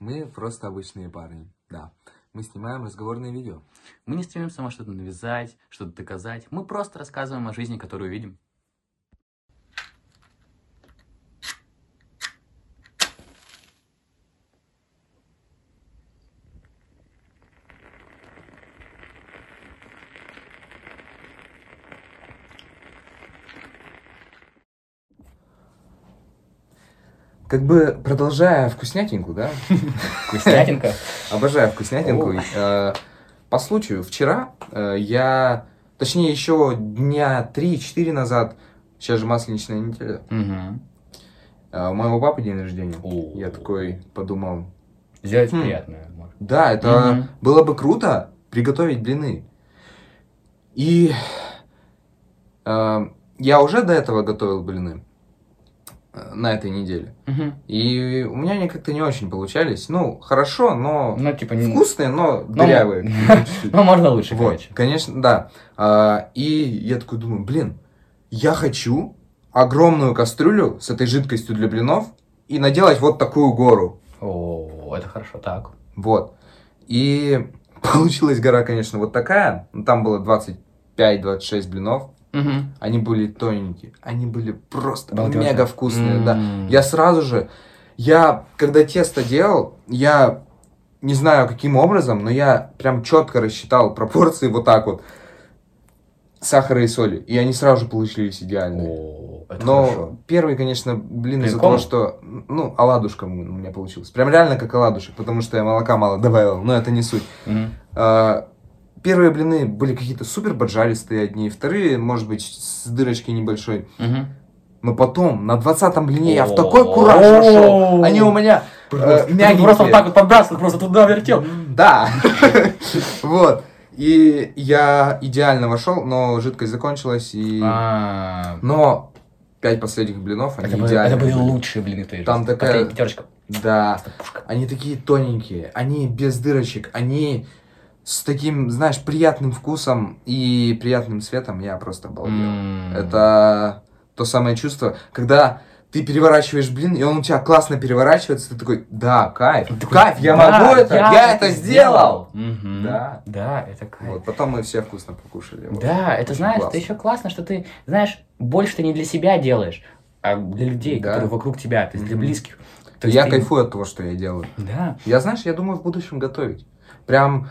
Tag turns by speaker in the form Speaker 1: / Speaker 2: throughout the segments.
Speaker 1: Мы просто обычные парни, да. Мы снимаем разговорные видео.
Speaker 2: Мы не стремимся вам что-то навязать, что-то доказать. Мы просто рассказываем о жизни, которую видим.
Speaker 1: Как бы продолжая вкуснятинку, да?
Speaker 2: Вкуснятинка.
Speaker 1: Обожаю вкуснятинку. Э, По случаю, вчера э, я, точнее, еще дня 3-4 назад, сейчас же масленичная неделя, э, у моего папы день рождения. Я такой подумал,
Speaker 2: Сделать
Speaker 1: Хм.
Speaker 2: приятное.
Speaker 1: да, это было бы круто приготовить блины. И я уже до этого готовил блины на этой неделе.
Speaker 2: Мгм.
Speaker 1: И у меня они как-то не очень получались. Ну, хорошо, но
Speaker 2: Ну, типа... не-
Speaker 1: вкусные, но
Speaker 2: Ну,
Speaker 1: дырявые. чуть-чуть.
Speaker 2: Ну, можно лучше,
Speaker 1: Вот, конечно, да. А, и я такой думаю, блин, я хочу огромную кастрюлю с этой жидкостью для блинов и наделать вот такую гору.
Speaker 2: О, это хорошо. Так.
Speaker 1: Вот. И получилась гора, конечно, вот такая. Ну, Там было 25-26 блинов.
Speaker 2: Мгм.
Speaker 1: Они были тоненькие. Они были просто
Speaker 2: Балдёжно.
Speaker 1: мега вкусные, да.
Speaker 2: М.
Speaker 1: Я сразу же, я, когда тесто делал, я не знаю каким образом, но я прям четко рассчитал пропорции вот так вот сахара и соли, и они сразу же получились идеальные.
Speaker 2: О, это
Speaker 1: но
Speaker 2: хорошо.
Speaker 1: первый, конечно, блин, из-за того, что, ну, оладушком у меня получилось. Прям реально как оладушек, потому что я молока мало добавил, но это не суть.
Speaker 2: Мгм.
Speaker 1: А, Первые блины были какие-то супер поджаристые одни, вторые, может быть, с дырочкой небольшой.
Speaker 2: Мгм.
Speaker 1: Но потом, на 20-м блине я в такой кураж нашел. Они у меня э, мягенькие.
Speaker 2: просто вот так вот подбрасывал, просто туда вертел.
Speaker 1: Да. Вот. И я идеально вошел, но жидкость закончилась, и...
Speaker 2: А,
Speaker 1: Но пять последних блинов, они идеально.
Speaker 2: это были лучшие блины твоей
Speaker 1: Там такая-
Speaker 2: Пятерочка.
Speaker 1: Да. Они такие тоненькие, они без дырочек, они с таким, знаешь, приятным вкусом и приятным цветом. Я просто обалдел.
Speaker 2: М.
Speaker 1: Это то самое чувство, когда ты переворачиваешь блин, и он у тебя классно переворачивается, ты такой, да, кайф,
Speaker 2: Ты такой,
Speaker 1: кайф, я
Speaker 2: «Да,
Speaker 1: могу это, я, это сделал.
Speaker 2: Мгм.
Speaker 1: Да.
Speaker 2: Да, это кайф.
Speaker 1: Вот, потом мы все вкусно покушали. Вот.
Speaker 2: Да, это
Speaker 1: Очень
Speaker 2: знаешь,
Speaker 1: классно.
Speaker 2: это еще классно, что ты, знаешь, больше ты не для себя делаешь, а для людей,
Speaker 1: Да.
Speaker 2: которые вокруг тебя, то есть для близких. То есть
Speaker 1: я
Speaker 2: ты-
Speaker 1: кайфую от того, что я делаю.
Speaker 2: Да.
Speaker 1: Я, знаешь, я думаю в будущем готовить. Прям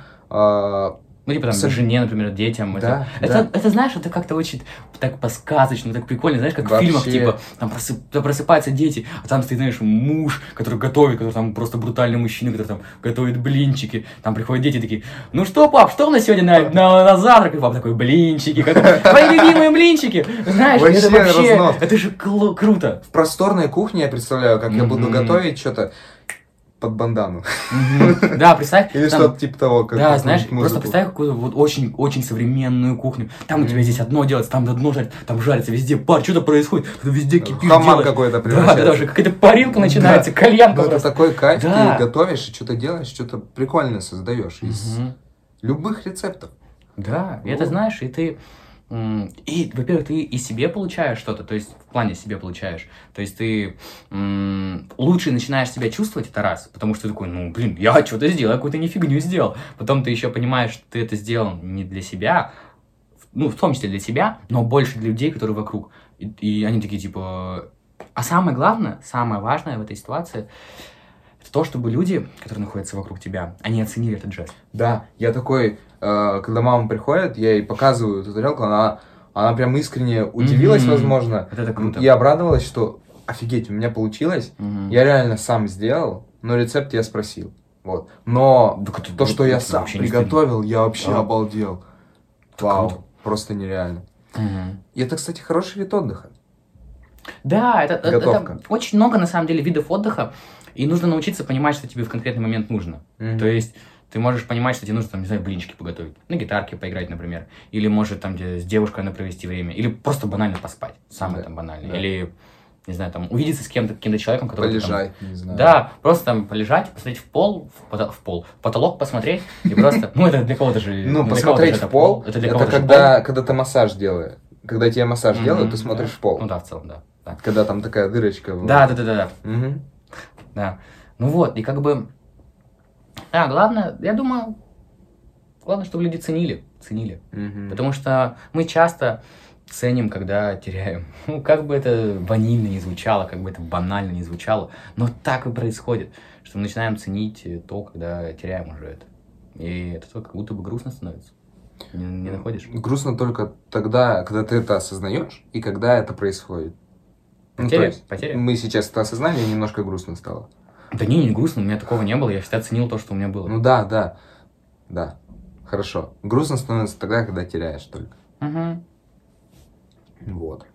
Speaker 2: Ну, типа там
Speaker 1: Сам-
Speaker 2: жене, например, детям.
Speaker 1: Да,
Speaker 2: это,
Speaker 1: да.
Speaker 2: это, это, знаешь, это как-то очень так по-сказочно, так прикольно, знаешь, как в
Speaker 1: Вообще.
Speaker 2: фильмах, типа, там просып- просыпаются дети, а там стоит, знаешь, муж, который готовит, который там просто брутальный мужчина, который там готовит блинчики, там приходят дети такие, ну что, пап, что у нас сегодня на, на, на завтрак? И пап такой, блинчики, как- твои любимые блинчики, знаешь,
Speaker 1: Вообще
Speaker 2: это вообще,
Speaker 1: разнос.
Speaker 2: это же круто.
Speaker 1: в просторной кухне я представляю, как я буду готовить что-то под бандану.
Speaker 2: Да, представь,
Speaker 1: Или
Speaker 2: там-
Speaker 1: что-то типа того, как
Speaker 2: Да, знаешь, просто представь какую-то вот очень, очень современную кухню. Там у тебя здесь одно делается, там одно жарится, там жарится везде пар, что-то происходит, везде кипишь,
Speaker 1: Хамам
Speaker 2: делаешь.
Speaker 1: какой-то
Speaker 2: Да, да,
Speaker 1: превращается.
Speaker 2: да, уже какая-то парилка начинается, кальянка
Speaker 1: Ну, это такой кайф,
Speaker 2: Да.
Speaker 1: ты готовишь и что-то делаешь, что-то прикольное создаешь из любых рецептов.
Speaker 2: Да, и это
Speaker 1: Ну.
Speaker 2: знаешь, и ты... И, во-первых, ты и себе получаешь что-то, то есть в плане себе получаешь. То есть ты лучше начинаешь себя чувствовать, это раз, потому что ты такой, ну, блин, я что-то сделал, я какую-то не фигню сделал. Потом ты еще понимаешь, что ты это сделал не для себя, ну, в том числе для себя, но больше для людей, которые вокруг. И, и они такие, типа... А самое главное, самое важное в этой ситуации, это то, чтобы люди, которые находятся вокруг тебя, они оценили этот жест.
Speaker 1: Да, я такой, э, когда мама приходит, я ей показываю эту тарелку, она, она прям искренне удивилась,
Speaker 2: Мгм.
Speaker 1: возможно,
Speaker 2: Вот это круто.
Speaker 1: и обрадовалась, что офигеть, у меня получилось,
Speaker 2: Мгм.
Speaker 1: я реально сам сделал, но рецепт я спросил. Вот. Но
Speaker 2: Так это-
Speaker 1: то, что я сам приготовил, я вообще
Speaker 2: Да.
Speaker 1: обалдел.
Speaker 2: Это
Speaker 1: Вау,
Speaker 2: круто.
Speaker 1: просто нереально.
Speaker 2: Мгм.
Speaker 1: И это, кстати, хороший вид отдыха.
Speaker 2: Да, это, это-
Speaker 1: Готовка.
Speaker 2: это очень много, на самом деле, видов отдыха, и нужно научиться понимать, что тебе в конкретный момент нужно. То есть ты можешь понимать, что тебе нужно, там, не знаю, блинчики приготовить, на гитарке поиграть, например, или, может, там, с девушкой надо провести время, или просто банально поспать, самое
Speaker 1: Да,
Speaker 2: там банальное,
Speaker 1: да.
Speaker 2: или, не знаю, там, увидеться с кем-то, каким-то человеком, который... ты там-
Speaker 1: Полежать, не знаю.
Speaker 2: Да, просто там полежать, посмотреть в пол, в, пото- в пол, в потолок посмотреть, и просто, ну, это для кого-то же...
Speaker 1: Ну, посмотреть в пол,
Speaker 2: это для кого-то
Speaker 1: когда, когда ты массаж делаешь. Когда тебе массаж делают, ты смотришь в пол.
Speaker 2: Ну да, в целом, да. Да,
Speaker 1: Когда там такая дырочка.
Speaker 2: да, да, да, да. Да. Да. Ну вот, и как бы А, главное, я думаю, главное, чтобы люди ценили, ценили.
Speaker 1: Мгм.
Speaker 2: Потому что мы часто ценим, когда теряем. Ну, как бы это ванильно не звучало, как бы это банально не звучало, но так и происходит, что мы начинаем ценить то, когда теряем уже это. И это как будто бы грустно становится. Не, не находишь?
Speaker 1: Грустно только тогда, когда ты это осознаешь, и когда это происходит. Ну,
Speaker 2: Потеря?
Speaker 1: есть,
Speaker 2: Потеря?
Speaker 1: мы сейчас это осознали, и немножко грустно стало.
Speaker 2: Да не, не грустно, у меня такого не было, я всегда ценил то, что у меня было.
Speaker 1: Ну да, да, да. Хорошо. Грустно становится тогда, когда теряешь только.
Speaker 2: Мгм.
Speaker 1: Вот.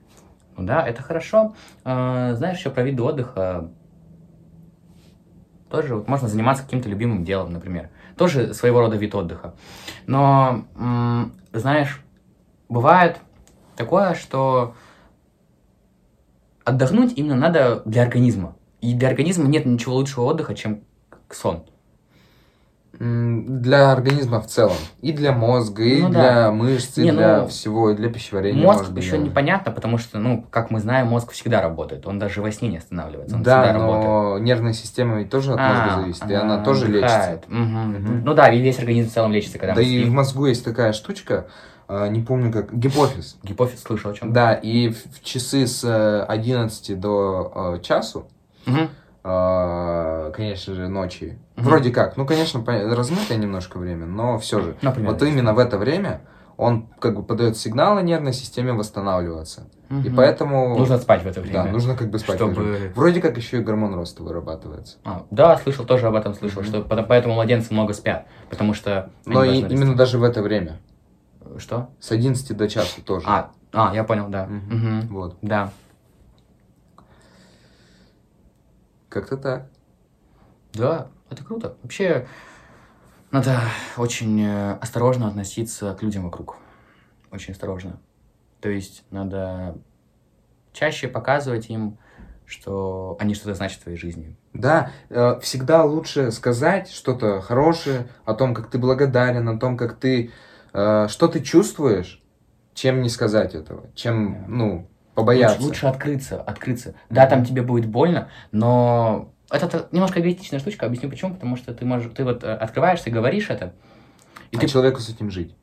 Speaker 2: Ну да, это хорошо. А, Знаешь, еще про виды отдыха. Тоже вот можно заниматься каким-то любимым делом, например. Тоже своего рода вид отдыха. Но, знаешь, бывает такое, что отдохнуть именно надо для организма. И для организма нет ничего лучшего отдыха, чем сон.
Speaker 1: Для организма в целом. И для мозга, и
Speaker 2: Ну
Speaker 1: для
Speaker 2: да.
Speaker 1: мышц, и
Speaker 2: Не,
Speaker 1: для
Speaker 2: ну,
Speaker 1: всего, и для пищеварения.
Speaker 2: Мозг
Speaker 1: может быть,
Speaker 2: еще
Speaker 1: да.
Speaker 2: непонятно, потому что, ну, как мы знаем, мозг всегда работает. Он даже во сне не останавливается. Он
Speaker 1: Да,
Speaker 2: всегда работает.
Speaker 1: но нервная система ведь тоже от мозга
Speaker 2: А,
Speaker 1: зависит, и она тоже
Speaker 2: отдыхает.
Speaker 1: лечится.
Speaker 2: Мгм.
Speaker 1: Мгм.
Speaker 2: Ну да, и весь организм в целом лечится, когда
Speaker 1: Да и в мозгу есть такая штучка, не помню как, гипофиз.
Speaker 2: Гипофиз слышал о чем?
Speaker 1: Да, и в часы с э, 11 до э, часу, э, конечно же, ночи,
Speaker 2: Мгм.
Speaker 1: вроде как, ну, конечно, размытое немножко время, но все же.
Speaker 2: Например,
Speaker 1: Вот именно в это время он как бы подает сигналы нервной системе восстанавливаться. И
Speaker 2: Мгм.
Speaker 1: поэтому...
Speaker 2: Нужно спать в это время.
Speaker 1: Да, нужно как бы спать.
Speaker 2: Чтобы...
Speaker 1: Вроде как еще и гормон роста вырабатывается.
Speaker 2: А, да, слышал, тоже об этом слышал,
Speaker 1: Мгм.
Speaker 2: что по- поэтому младенцы много спят, потому что...
Speaker 1: Но и именно даже в это время.
Speaker 2: Что?
Speaker 1: С 11 до часу тоже.
Speaker 2: А, а, я понял, да.
Speaker 1: Мгм.
Speaker 2: Мгм.
Speaker 1: Вот.
Speaker 2: Да.
Speaker 1: Как-то так.
Speaker 2: Да, это круто. Вообще, надо очень э, осторожно относиться к людям вокруг. Очень осторожно. То есть надо чаще показывать им, что они что-то значат в твоей жизни.
Speaker 1: Да, э, всегда лучше сказать что-то хорошее о том, как ты благодарен, о том, как ты, что ты чувствуешь, чем не сказать этого, чем, ну, побояться.
Speaker 2: Лучше, лучше открыться, открыться. Да, там тебе будет больно, но это немножко эгоистичная штучка. Объясню почему. Потому что ты можешь, ты вот э, открываешься говоришь это. И
Speaker 1: А
Speaker 2: ты
Speaker 1: человеку с этим жить.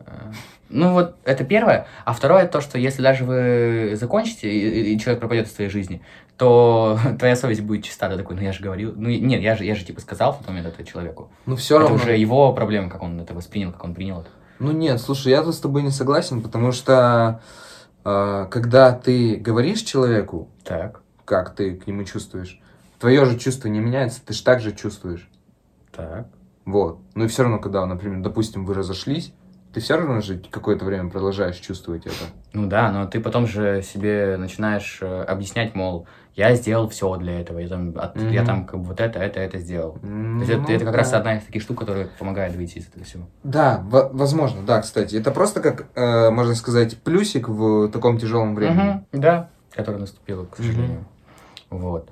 Speaker 2: Э, Ну вот это первое. А второе то, что если даже вы закончите, и, и человек пропадет из твоей жизни, то твоя совесть будет чиста. Ты такой, ну я же говорил. Ну нет, я же, я же типа сказал в тот момент это человеку.
Speaker 1: Ну, все
Speaker 2: это
Speaker 1: равно.
Speaker 2: уже его проблема, как он это воспринял, как он принял это.
Speaker 1: Ну, нет, слушай, я тут с тобой не согласен, потому что, э, когда ты говоришь человеку,
Speaker 2: Так,
Speaker 1: как ты к нему чувствуешь, твое же чувство не меняется, ты же так же чувствуешь.
Speaker 2: так.
Speaker 1: Вот. Ну и все равно, когда, например, допустим, вы разошлись, ты все равно же какое-то время продолжаешь чувствовать это.
Speaker 2: Ну да, но ты потом же себе начинаешь э, объяснять, мол, я сделал все для этого, я там, от- я
Speaker 1: Мгм.
Speaker 2: там как бы вот это, это, это сделал. То есть это,
Speaker 1: Ну,
Speaker 2: это как раз
Speaker 1: да.
Speaker 2: одна из таких штук, которая помогает выйти из этого всего.
Speaker 1: Да, во- возможно, да, кстати. Это просто как, э, можно сказать, плюсик в таком тяжелом времени.
Speaker 2: Мгм, да, которая наступила, к сожалению. Вот.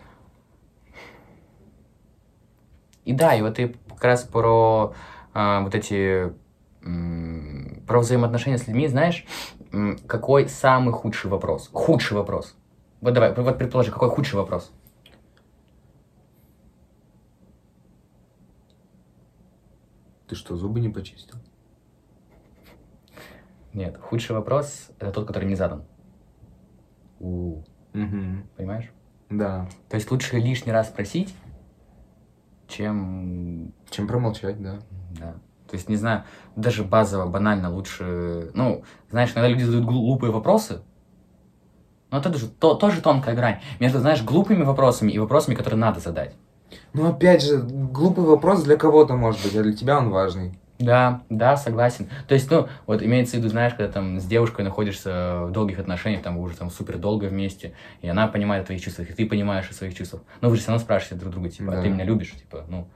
Speaker 2: И да, и вот ты как раз про а, вот эти про взаимоотношения с людьми, знаешь, какой самый худший вопрос? Худший вопрос. Вот давай, вот предположи, какой худший вопрос?
Speaker 1: Ты что, зубы не почистил?
Speaker 2: Нет, худший вопрос это тот, который не задан. У,
Speaker 1: Угу.
Speaker 2: понимаешь?
Speaker 1: Да.
Speaker 2: То есть лучше лишний раз спросить, чем
Speaker 1: Чем промолчать, да.
Speaker 2: Да. То есть, не знаю, даже базово, банально лучше... Ну, знаешь, иногда люди задают глу- глупые вопросы, но это же то, тоже тонкая грань между, знаешь, глупыми вопросами и вопросами, которые надо задать.
Speaker 1: Ну, опять же, глупый вопрос для кого-то может быть, а для тебя он важный.
Speaker 2: Да, да, согласен. То есть, ну, вот имеется в виду, знаешь, когда там с девушкой находишься в долгих отношениях, там вы уже там супер долго вместе, и она понимает о твоих чувствах, и ты понимаешь о своих чувствах. Но вы же все равно спрашиваете друг друга, типа, а
Speaker 1: Да.
Speaker 2: ты меня любишь, типа, ну...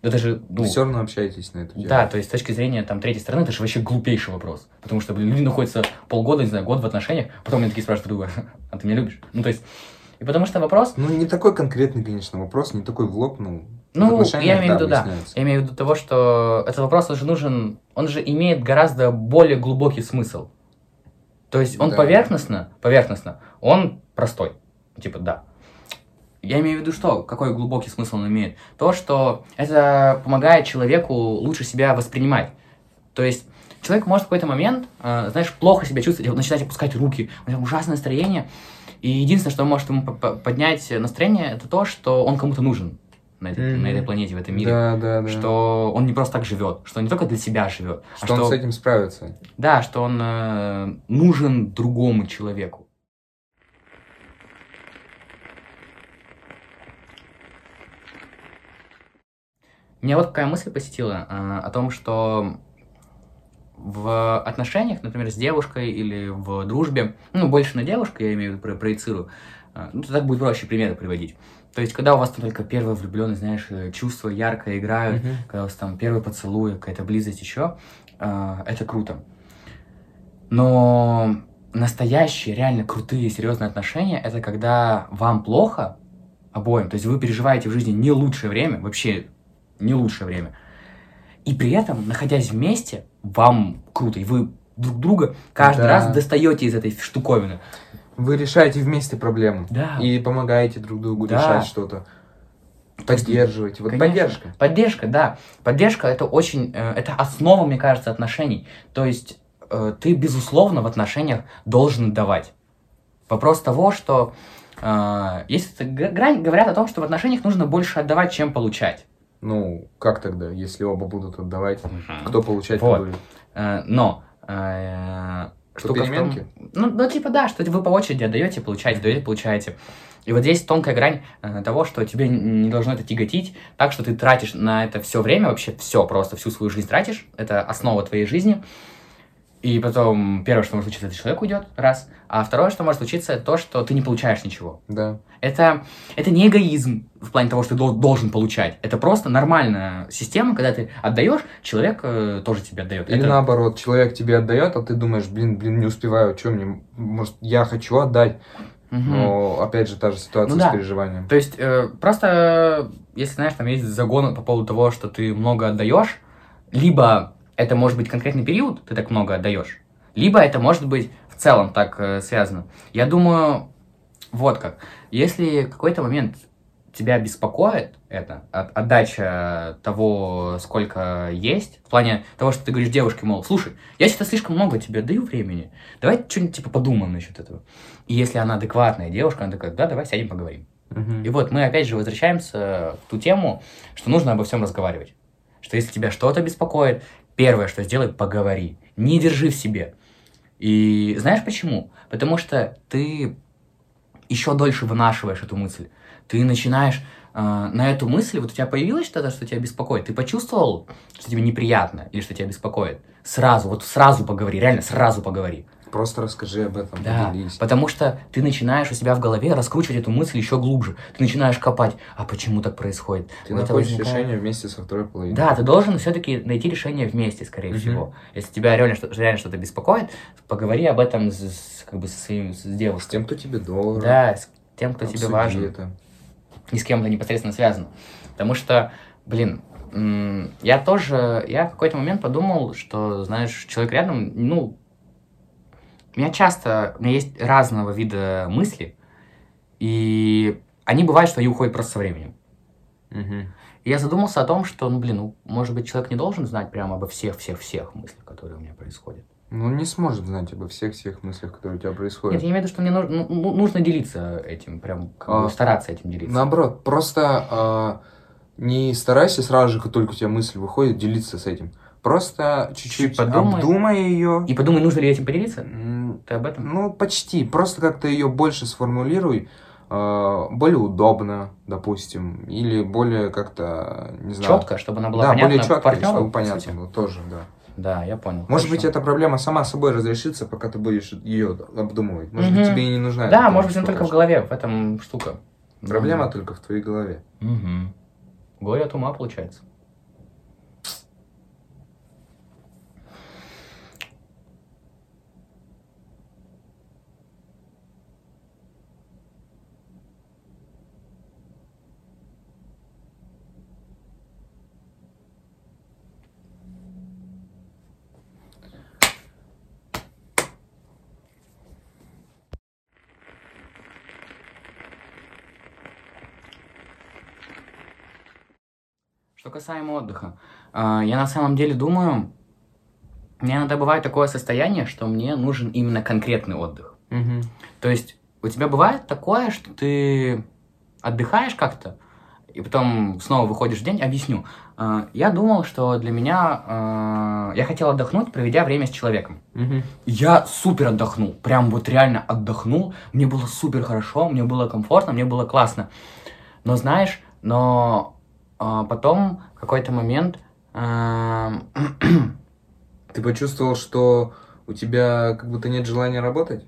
Speaker 2: Это же, ну,
Speaker 1: Все равно общаетесь на эту тему.
Speaker 2: Да, то есть с точки зрения там третьей стороны, это же вообще глупейший вопрос. Потому что, блин, люди находятся полгода, не знаю, год в отношениях, потом мне такие спрашивают друг друга, а ты меня любишь? Ну, то есть, и потому что вопрос,
Speaker 1: Ну, не такой конкретный, конечно, вопрос, не такой в лоб, ну...
Speaker 2: ну, я имею в виду, да, я имею в виду того, что этот вопрос, он же нужен, он же имеет гораздо более глубокий смысл. То есть он
Speaker 1: Да.
Speaker 2: поверхностно, поверхностно, он простой. Типа, да. Я имею в виду что? Какой глубокий смысл он имеет? То, что это помогает человеку лучше себя воспринимать. То есть человек может в какой-то момент, э, знаешь, плохо себя чувствовать, начинать опускать руки, у него ужасное настроение, и единственное, что может ему поднять настроение, это то, что он кому-то нужен на этой, mm-hmm. на этой планете, в этом мире.
Speaker 1: Да, да, да.
Speaker 2: Что он не просто так живет, что он не только для себя живет.
Speaker 1: А что а он что, с этим справится.
Speaker 2: Да, что он э, нужен другому человеку. Меня вот какая мысль посетила э, о том, что в отношениях, например, с девушкой или в дружбе, ну, больше на девушку, я имею в виду, проецирую, э, ну, так будет проще примеры приводить. То есть, когда у вас там только первая влюбленность, знаешь, э, чувства ярко играют, mm-hmm. когда у вас там первый поцелуй, какая-то близость еще, э, это круто. Но настоящие, реально крутые, серьезные отношения, это когда вам плохо обоим, то есть вы переживаете в жизни не лучшее время, вообще не лучшее время, и при этом, находясь вместе, вам круто, и вы друг друга каждый да. раз достаете из этой штуковины.
Speaker 1: Вы решаете вместе проблему.
Speaker 2: Да.
Speaker 1: И помогаете друг другу да. решать что-то. Поддерживаете. Вот Конечно. поддержка.
Speaker 2: Поддержка, да. Поддержка это очень, э, это основа, мне кажется, отношений. То есть э, ты, безусловно, в отношениях должен давать. Вопрос того, что э, есть грань, говорят о том, что в отношениях нужно больше отдавать, чем получать.
Speaker 1: Ну, как тогда, если оба будут отдавать? Угу. Кто получать
Speaker 2: вот. будет? Э, но э,
Speaker 1: штука в том,
Speaker 2: ну, ну, типа, да, что вы по очереди отдаете, получаете, даете, получаете. И вот здесь тонкая грань э, того, что тебе не должно это тяготить, так что ты тратишь на это все время, вообще все, просто всю свою жизнь тратишь, это основа твоей жизни, и потом, первое, что может случиться, это человек уйдет, раз. А второе, что может случиться, это то, что ты не получаешь ничего.
Speaker 1: Да.
Speaker 2: Это, это не эгоизм в плане того, что ты должен получать. Это просто нормальная система, когда ты отдаешь, человек э, тоже тебе отдает.
Speaker 1: Или
Speaker 2: это...
Speaker 1: наоборот, человек тебе отдает, а ты думаешь, блин, блин, не успеваю, что мне, может, я хочу отдать. Угу. Но опять же та же ситуация ну, с да. переживанием.
Speaker 2: То есть э, просто, если знаешь, там есть загон по поводу того, что ты много отдаешь, либо это может быть конкретный период, ты так много отдаешь, либо это может быть в целом так э, связано. Я думаю, вот как. Если какой-то момент тебя беспокоит это, от, отдача того, сколько есть, в плане того, что ты говоришь девушке, мол, слушай, я сейчас слишком много тебе даю времени, давай что-нибудь типа подумаем насчет этого. И если она адекватная девушка, она такая, да, давай сядем поговорим.
Speaker 1: Угу.
Speaker 2: И вот мы опять же возвращаемся в ту тему, что нужно обо всем разговаривать. Что если тебя что-то беспокоит, первое, что сделай, поговори. Не держи в себе. И знаешь почему? Потому что ты еще дольше вынашиваешь эту мысль. Ты начинаешь э, на эту мысль, вот у тебя появилось что-то, что тебя беспокоит, ты почувствовал, что тебе неприятно или что тебя беспокоит. Сразу, вот сразу поговори, реально сразу поговори.
Speaker 1: Просто расскажи об этом,
Speaker 2: да, поделись. Потому что ты начинаешь у себя в голове раскручивать эту мысль еще глубже. Ты начинаешь копать, а почему так происходит?
Speaker 1: Ты Это находишь возникает... решение вместе со второй половиной.
Speaker 2: Да, ты должен все-таки найти решение вместе, скорее угу. всего. Если тебя реально, что, реально что-то беспокоит, поговори об этом с, как бы со своим с девушкой.
Speaker 1: С тем, кто тебе дорог.
Speaker 2: Да, с тем, кто Обсуди тебе важен. Это. И с кем то непосредственно связано. Потому что, блин, я тоже, я в какой-то момент подумал, что, знаешь, человек рядом, ну, у меня часто, у меня есть разного вида мысли, и они бывают, что они уходят просто со временем.
Speaker 1: Угу.
Speaker 2: И я задумался о том, что, ну, блин, ну, может быть, человек не должен знать прямо обо всех-всех-всех мыслях, которые у меня происходят.
Speaker 1: Ну, он не сможет знать обо всех-всех мыслях, которые у тебя происходят.
Speaker 2: Нет, я имею в виду, что мне нужно, ну, ну, нужно делиться этим, прям как а, бы стараться этим делиться.
Speaker 1: Наоборот, просто а, не старайся сразу же, как только у тебя мысль выходит, делиться с этим. Просто чуть-чуть подумай, обдумай ее.
Speaker 2: И подумай, нужно ли этим поделиться? Ты об этом?
Speaker 1: Ну, почти. Просто как-то ее больше сформулируй. Э, более удобно, допустим, или более как-то, не знаю...
Speaker 2: Четко, чтобы она была
Speaker 1: да,
Speaker 2: понятна
Speaker 1: более четко, партнеру, чтобы понятно было, тоже, да.
Speaker 2: Да, я понял.
Speaker 1: Может Хорошо. быть, эта проблема сама собой разрешится, пока ты будешь ее обдумывать. Может
Speaker 2: угу.
Speaker 1: быть, тебе и не нужна.
Speaker 2: Да, может быть, она только в голове, в этом штука.
Speaker 1: Проблема угу. только в твоей голове.
Speaker 2: Угу. Горе от ума, получается. Что касаемо отдыха, а, я на самом деле думаю, мне иногда бывает такое состояние, что мне нужен именно конкретный отдых.
Speaker 1: Мгм.
Speaker 2: То есть у тебя бывает такое, что ты отдыхаешь как-то, и потом снова выходишь в день, объясню. А, Я думал, что для меня... а, Я хотел отдохнуть, проведя время с человеком.
Speaker 1: Мгм.
Speaker 2: Я супер отдохнул, прям вот реально отдохнул. Мне было супер хорошо, мне было комфортно, мне было классно. Но знаешь, но а, потом в какой-то момент... а,
Speaker 1: Ты почувствовал, что у тебя как будто нет желания работать?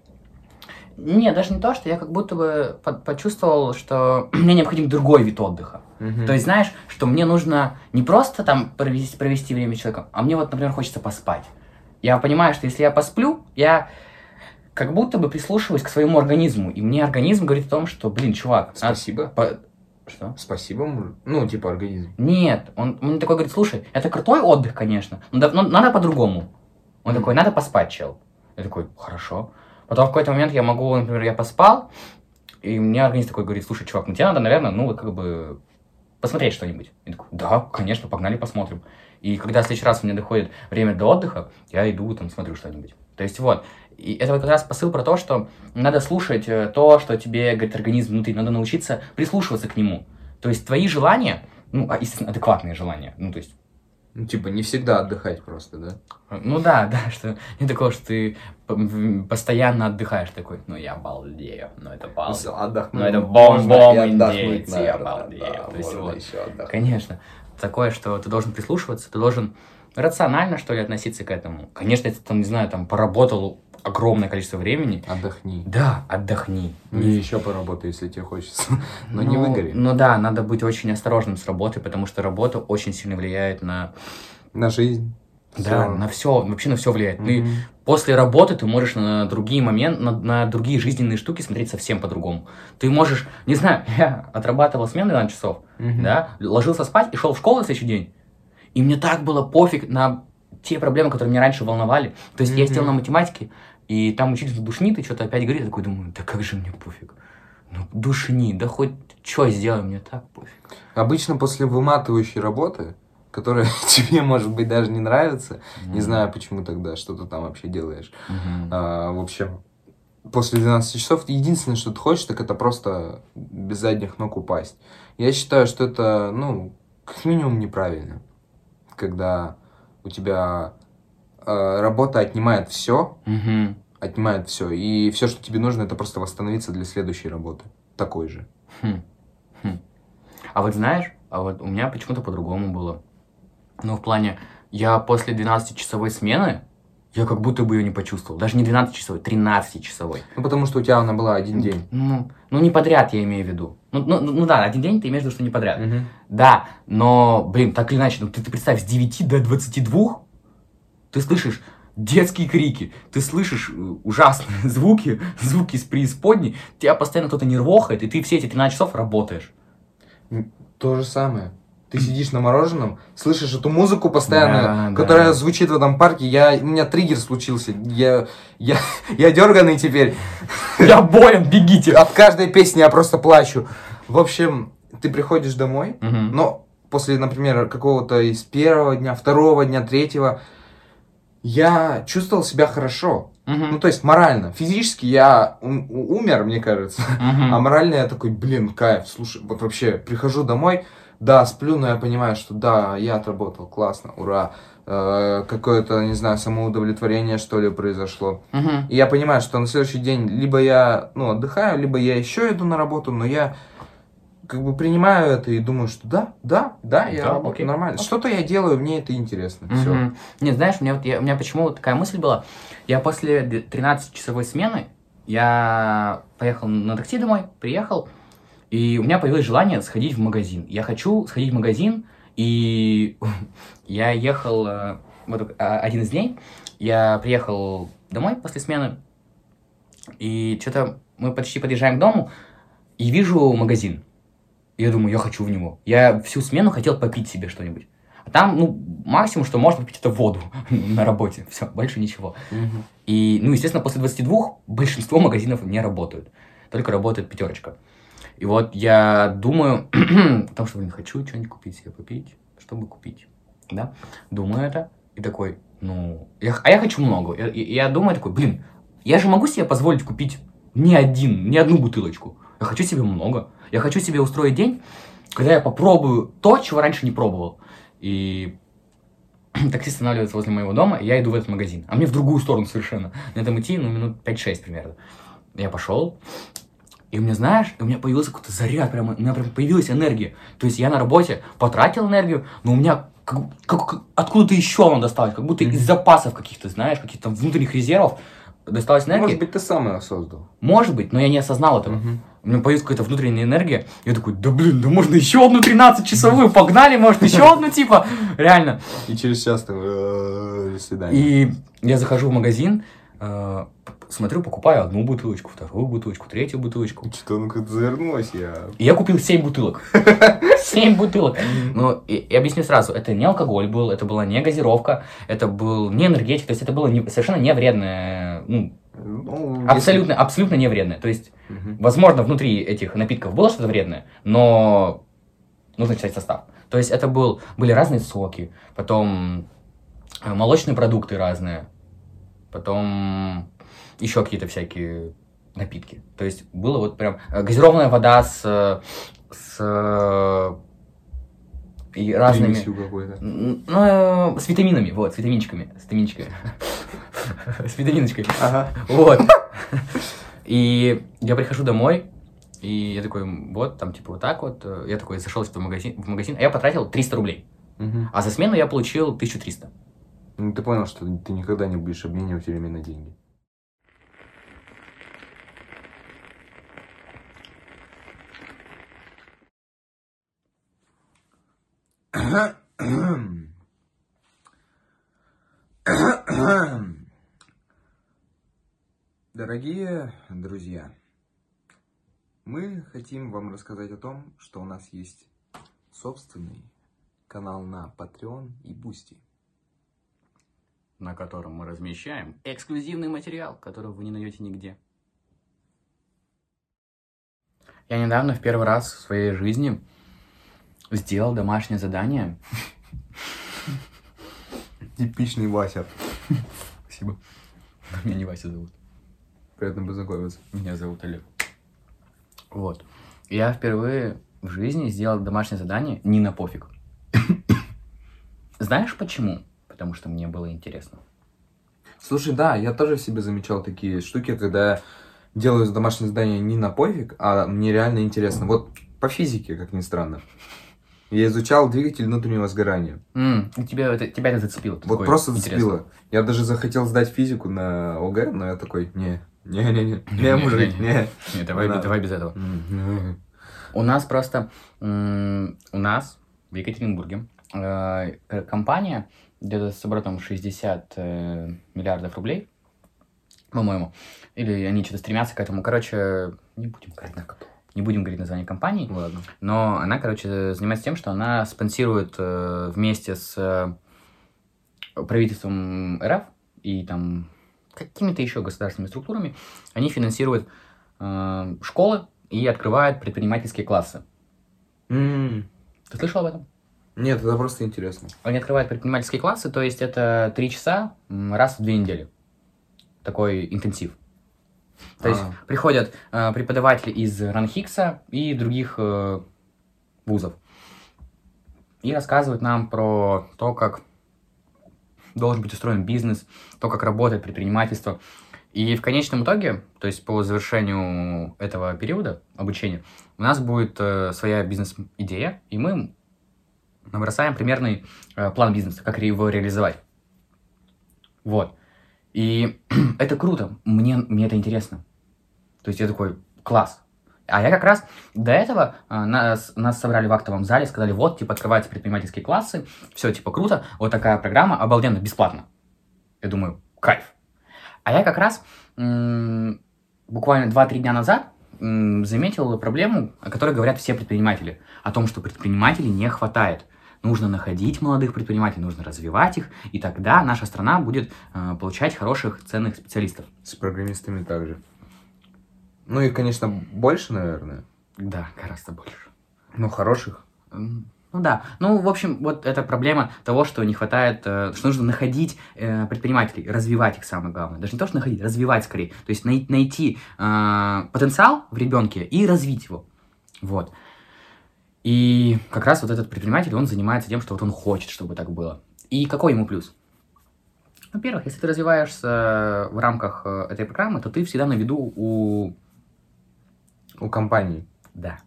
Speaker 2: Не, даже не то, что я как будто бы по- почувствовал, что мне необходим другой вид отдыха.
Speaker 1: Мгм.
Speaker 2: То есть, знаешь, что мне нужно не просто там провести, провести время с человеком, а мне вот, например, хочется поспать. Я понимаю, что если я посплю, я как будто бы прислушиваюсь к своему организму. И мне организм говорит о том, что, блин, чувак, надо
Speaker 1: Спасибо.
Speaker 2: по- Что?
Speaker 1: Спасибо, муж- ну, типа организм.
Speaker 2: Нет, он мне такой говорит, слушай, это крутой отдых, конечно, но, но надо по-другому. Он такой, надо поспать, чел. Я такой, хорошо. Потом в какой-то момент я могу, например, я поспал, и мне организм такой говорит, слушай, чувак, ну тебе надо, наверное, ну, вот как бы посмотреть что-нибудь. Я такой, да, конечно, погнали посмотрим. И когда в следующий раз мне доходит время до отдыха, я иду там смотрю что-нибудь. То есть вот, и это вот как раз посыл про то, что надо слушать э, то, что тебе говорит организм внутри, надо научиться прислушиваться к нему. То есть твои желания, ну, а, естественно, адекватные желания, ну, то есть
Speaker 1: Ну, типа, не всегда отдыхать просто, да?
Speaker 2: ну да, да, что не такого, что ты постоянно отдыхаешь такой, ну я балдею, ну это балдею.
Speaker 1: Отдохнуть.
Speaker 2: Ну, это бом-бом индейцы, я обалдею.
Speaker 1: да,
Speaker 2: То есть вот.
Speaker 1: еще отдохнуть.
Speaker 2: Конечно, такое, что ты должен прислушиваться, ты должен рационально, что ли, относиться к этому. Конечно, ты там, не знаю, там поработал огромное количество времени,
Speaker 1: Отдохни.
Speaker 2: да, отдохни.
Speaker 1: Ну, и еще поработай, если тебе хочется. Но не выгори.
Speaker 2: Ну да, надо быть очень осторожным с работой, потому что работа очень сильно влияет на,
Speaker 1: На жизнь.
Speaker 2: да,
Speaker 1: Всё.
Speaker 2: на все, вообще на все влияет. Ты
Speaker 1: Мгм.
Speaker 2: После работы ты можешь на другие моменты, на, на другие жизненные штуки смотреть совсем по-другому. Ты можешь, не знаю, я отрабатывал смены 12 часов,
Speaker 1: Мгм.
Speaker 2: да, ложился спать и шел в школу на следующий день. И мне так было пофиг на те проблемы, которые меня раньше волновали. То есть я
Speaker 1: Мгм.
Speaker 2: сидел на математике, и там учитель душнит и что-то опять говорит, я такой думаю, да как же мне пофиг. Ну, душни, да хоть что сделай, мне так пофиг.
Speaker 1: Обычно после выматывающей работы, которая тебе, может быть, даже не нравится, не знаю, почему тогда, что ты там вообще делаешь.
Speaker 2: Мгм.
Speaker 1: А, в общем, после 12 часов единственное, что ты хочешь, так это просто без задних ног упасть. Я считаю, что это, ну, как минимум неправильно. Когда у тебя э, работа отнимает все,
Speaker 2: Мгм.
Speaker 1: Отнимает все, и все, что тебе нужно, это просто восстановиться для следующей работы. Такой же.
Speaker 2: Хм. Хм. А вот знаешь, а вот у меня почему-то по-другому было. Ну, в плане, я после 12-часовой смены, я как будто бы ее не почувствовал. Даже не 12-часовой, 13-часовой.
Speaker 1: Ну, потому что у тебя она была один день.
Speaker 2: Ну, ну, не подряд я имею в виду. Ну, ну, ну да, один день ты имеешь в виду, что не подряд.
Speaker 1: Мгм.
Speaker 2: Да, но, блин, так или иначе, ну ты, ты представь, с 9 до 22 ты слышишь детские крики, ты слышишь э, ужасные звуки, звуки из преисподней, тебя постоянно кто-то нервохает, и ты все эти 13 часов работаешь.
Speaker 1: То же самое. Ты сидишь на мороженом, слышишь эту музыку постоянно,
Speaker 2: Да, да.
Speaker 1: которая звучит в этом парке. Я, у меня триггер случился. Я, я, я дерганый теперь.
Speaker 2: Я болен, бегите!
Speaker 1: От каждой песни я просто плачу. В общем, ты приходишь домой,
Speaker 2: Мгм.
Speaker 1: но после, например, какого-то из первого дня, второго дня, третьего, я чувствовал себя хорошо.
Speaker 2: Мгм.
Speaker 1: Ну, то есть морально. Физически я умер, мне кажется.
Speaker 2: Мгм.
Speaker 1: А морально я такой, блин, кайф, слушай, вот вообще, прихожу домой, да, сплю, но я понимаю, что да, я отработал, классно, ура. Э, какое-то, не знаю, самоудовлетворение, что ли, произошло.
Speaker 2: Мгм.
Speaker 1: И я понимаю, что на следующий день либо я, ну, отдыхаю, либо я еще иду на работу, но я как бы принимаю это и думаю, что да, да, да, я
Speaker 2: Да,
Speaker 1: работаю
Speaker 2: окей.
Speaker 1: нормально. Что-то я делаю, мне это интересно. Все.
Speaker 2: Мгм. Нет, знаешь, у меня, вот, я- у меня почему вот такая мысль была. Я после 13-часовой смены, я поехал на такси домой, приехал, и у меня появилось желание сходить в магазин. Я хочу сходить в магазин, и я ехал, э, вот а, один из дней, я приехал домой после смены, и что-то мы почти подъезжаем к дому, и вижу магазин. И я думаю, я хочу в него. Я всю смену хотел попить себе что-нибудь. А там, ну, максимум, что можно попить, это воду на работе. Все, больше ничего. И, ну, естественно, после 22 большинство магазинов не работают. Только работает пятерочка. И вот я думаю, потому что, блин, хочу что-нибудь купить себе попить. чтобы купить. Да? Думаю это. И такой, ну... Я, а я хочу много. Я, я думаю такой, блин, я же могу себе позволить купить не один, не одну бутылочку. Я хочу себе много. Я хочу себе устроить день, когда я попробую то, чего раньше не пробовал. И такси останавливается возле моего дома, и я иду в этот магазин. А мне в другую сторону совершенно. На этом идти, ну, минут 5-6 примерно. Я пошел, и у меня, знаешь, у меня появился какой-то заряд, прямо, у меня прям появилась энергия. То есть я на работе потратил энергию, но у меня как, как, откуда-то еще она досталась, как будто из запасов каких-то, знаешь, каких-то внутренних резервов досталась энергия.
Speaker 1: Может быть, ты сам ее создал.
Speaker 2: Может быть, но я не осознал этого.
Speaker 1: Мгм.
Speaker 2: У меня появилась какая-то внутренняя энергия. Я такой, да блин, да можно еще одну 13-часовую, погнали, может, еще одну, типа, реально.
Speaker 1: И через час ты э, до свидания.
Speaker 2: И я захожу в магазин, э, смотрю, покупаю одну бутылочку, вторую бутылочку, третью бутылочку.
Speaker 1: Что, ну как завернулась я.
Speaker 2: И я купил 7 бутылок. 7 бутылок. Ну, и, и объясню сразу, это не алкоголь был, это была не газировка, это был не энергетик, то есть это было не- совершенно не вредное, ну,
Speaker 1: Ну,
Speaker 2: абсолютно, абсолютно не вредное. То есть,
Speaker 1: если- Мгм.
Speaker 2: возможно, внутри этих напитков было что-то вредное, но нужно читать состав. То есть это был, были разные соки, потом э, молочные продукты разные, потом еще какие-то всякие напитки. То есть было вот прям э, газированная вода с, э, с и разными... Ну, с витаминами, вот, с витаминчиками, с витаминчиками. С витаминочкой.
Speaker 1: Ага.
Speaker 2: Вот. И я прихожу домой, и я такой, вот, там, типа, вот так вот. э, Я такой зашел в магазин, в магазин, а я потратил 300 рублей. А за смену я получил 1300.
Speaker 1: Ну, ты понял, что ты никогда не будешь обменивать время на деньги. Дорогие друзья, мы хотим вам рассказать о том, что у нас есть собственный канал на Patreon и Boosty.
Speaker 2: на котором мы размещаем эксклюзивный материал, который вы не найдете нигде. Я недавно в первый раз в своей жизни сделал домашнее задание.
Speaker 1: Типичный Вася.
Speaker 2: Спасибо. Меня не Вася зовут.
Speaker 1: Приятно познакомиться.
Speaker 2: Меня зовут Олег. Вот. Я впервые в жизни сделал домашнее задание не на пофиг. Знаешь почему? Потому что мне было интересно.
Speaker 1: Слушай, да, я тоже в себе замечал такие штуки, когда я делаю домашнее задание не на пофиг, а мне реально интересно. Вот по физике, как ни странно. Я изучал двигатель внутреннего сгорания.
Speaker 2: И тебя, это, тебя это зацепило.
Speaker 1: Вот просто зацепило. Я даже захотел сдать физику на ОГЭ, но я такой, не, не-не-не, не, мужик, не.
Speaker 2: Не, давай, давай без этого. У нас просто, у нас в Екатеринбурге э, компания где-то с оборотом 60 э, миллиардов рублей, по-моему, или они что-то стремятся к этому. Короче, не будем говорить, на- не будем говорить название компании,
Speaker 1: Ладно.
Speaker 2: но она, короче, занимается тем, что она спонсирует э, вместе с э, правительством РФ и там какими-то еще государственными структурами, они финансируют э, школы и открывают предпринимательские классы.
Speaker 1: М,
Speaker 2: Ты слышал об этом?
Speaker 1: Нет, это просто интересно.
Speaker 2: Они открывают предпринимательские классы, то есть это три часа раз в две недели. Такой интенсив. То есть
Speaker 1: А.
Speaker 2: приходят э, преподаватели из Ранхикса и других э, вузов. И рассказывают нам про то, как должен быть устроен бизнес, то, как работает предпринимательство. И в конечном итоге, то есть по завершению этого периода обучения, у нас будет э, своя бизнес-идея, и мы набросаем примерный э, план бизнеса, как его реализовать. Вот. И это круто, мне, мне это интересно. То есть я такой, класс. А я как раз до этого а, нас, нас собрали в актовом зале, сказали, вот, типа, открываются предпринимательские классы, все, типа, круто, вот такая программа, обалденно, бесплатно. Я думаю, кайф. А я как раз буквально 2-3 дня назад заметил проблему, о которой говорят все предприниматели, о том, что предпринимателей не хватает. Нужно находить молодых предпринимателей, нужно развивать их, и тогда наша страна будет э, получать хороших, ценных специалистов.
Speaker 1: С программистами также. Ну и, конечно, больше, наверное.
Speaker 2: Да, гораздо больше.
Speaker 1: Ну, хороших.
Speaker 2: Ну да. Ну, в общем, вот это проблема того, что не хватает, э, что нужно находить э, предпринимателей, развивать их самое главное. Даже не то, что находить, развивать скорее. То есть най- найти э, потенциал в ребенке и развить его. Вот. И как раз вот этот предприниматель, он занимается тем, что вот он хочет, чтобы так было. И какой ему плюс? Во-первых, если ты развиваешься в рамках э, этой программы, то ты всегда на виду у...
Speaker 1: У компании.
Speaker 2: Да.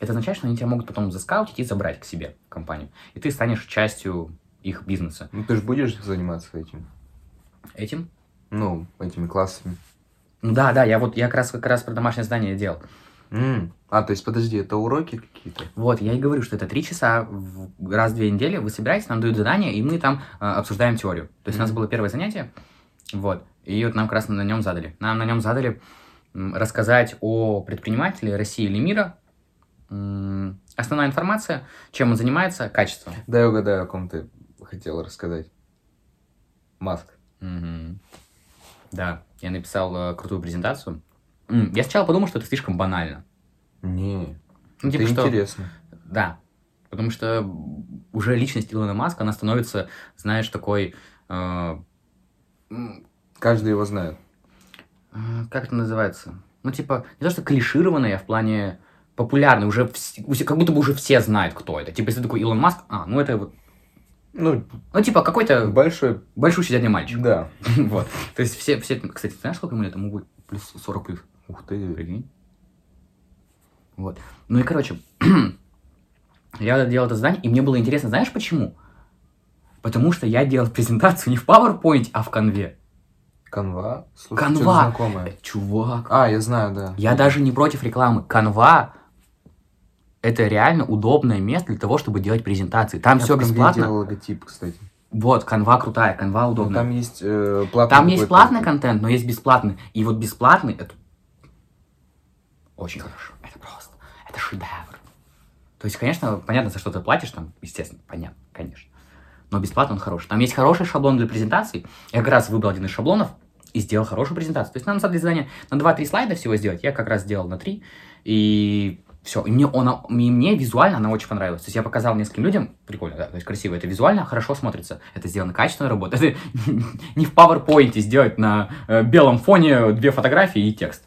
Speaker 2: Это означает, что они тебя могут потом заскаутить и забрать к себе в компанию. И ты станешь частью их бизнеса.
Speaker 1: Ну, ты же будешь заниматься этим?
Speaker 2: Этим?
Speaker 1: Ну, этими классами.
Speaker 2: Ну да, да, я вот я как раз, как раз про домашнее задание делал.
Speaker 1: М. А, то есть, подожди, это уроки какие-то?
Speaker 2: Вот, я и говорю, что это три часа в раз в две недели. Вы собираетесь, нам дают задание, и мы там э, обсуждаем теорию. То есть у нас было первое занятие, вот, и вот нам как раз на нем задали. Нам на нем задали рассказать о предпринимателе России или мира. Основная информация, чем он занимается, качество.
Speaker 1: Дай угадаю, о ком ты хотел рассказать. Маск.
Speaker 2: Мгм. Да, я написал э, крутую презентацию. Я сначала подумал, что это слишком банально.
Speaker 1: Не,
Speaker 2: Ну,
Speaker 1: это
Speaker 2: типа что...
Speaker 1: интересно.
Speaker 2: Да, потому что уже личность Илона Маска, она становится, знаешь, такой... э,
Speaker 1: Каждый его знает.
Speaker 2: Э, как это называется? Ну, типа, не то, что клишированная, а в плане популярной. Уже вс- как будто бы уже все знают, кто это. Типа, если такой Илон Маск, а, ну это вот...
Speaker 1: Ну,
Speaker 2: Ну, типа, какой-то
Speaker 1: большой,
Speaker 2: большущий дядя мальчик.
Speaker 1: да.
Speaker 2: Вот. То есть все, все... Кстати, знаешь, сколько ему лет? Ему будет плюс 40 плюс.
Speaker 1: Ух ты.
Speaker 2: Прикинь. Вот. Ну и, короче, я делал это задание, и мне было интересно, знаешь почему? Потому что я делал презентацию не в PowerPoint, а в конве.
Speaker 1: Канва? Слушай,
Speaker 2: Канва.
Speaker 1: знакомое.
Speaker 2: Чувак,
Speaker 1: А, я знаю, да.
Speaker 2: я даже не против рекламы. Канва это реально удобное место для того, чтобы делать презентации. Там
Speaker 1: Я
Speaker 2: все бесплатно.
Speaker 1: делал логотип, кстати.
Speaker 2: Вот, канва крутая, канва
Speaker 1: Ну,
Speaker 2: удобная.
Speaker 1: там есть э, платный
Speaker 2: Там есть платный контент, но есть бесплатный. И вот бесплатный это очень хорошо. Это просто, это шедевр. То есть, конечно, понятно, за что ты платишь, там, естественно, понятно, конечно. Но бесплатно он хороший. Там есть хороший шаблон для презентаций. Я как раз выбрал один из шаблонов и сделал хорошую презентацию. То есть нам надо задание на 2-3 слайда всего сделать. Я как раз сделал на 3. И все. И мне, она, и мне визуально она очень понравилась. То есть я показал нескольким людям, прикольно, да, то есть красиво. Это визуально хорошо смотрится. Это сделано качественная работа. Это не в PowerPoint сделать на э, белом фоне две фотографии и текст.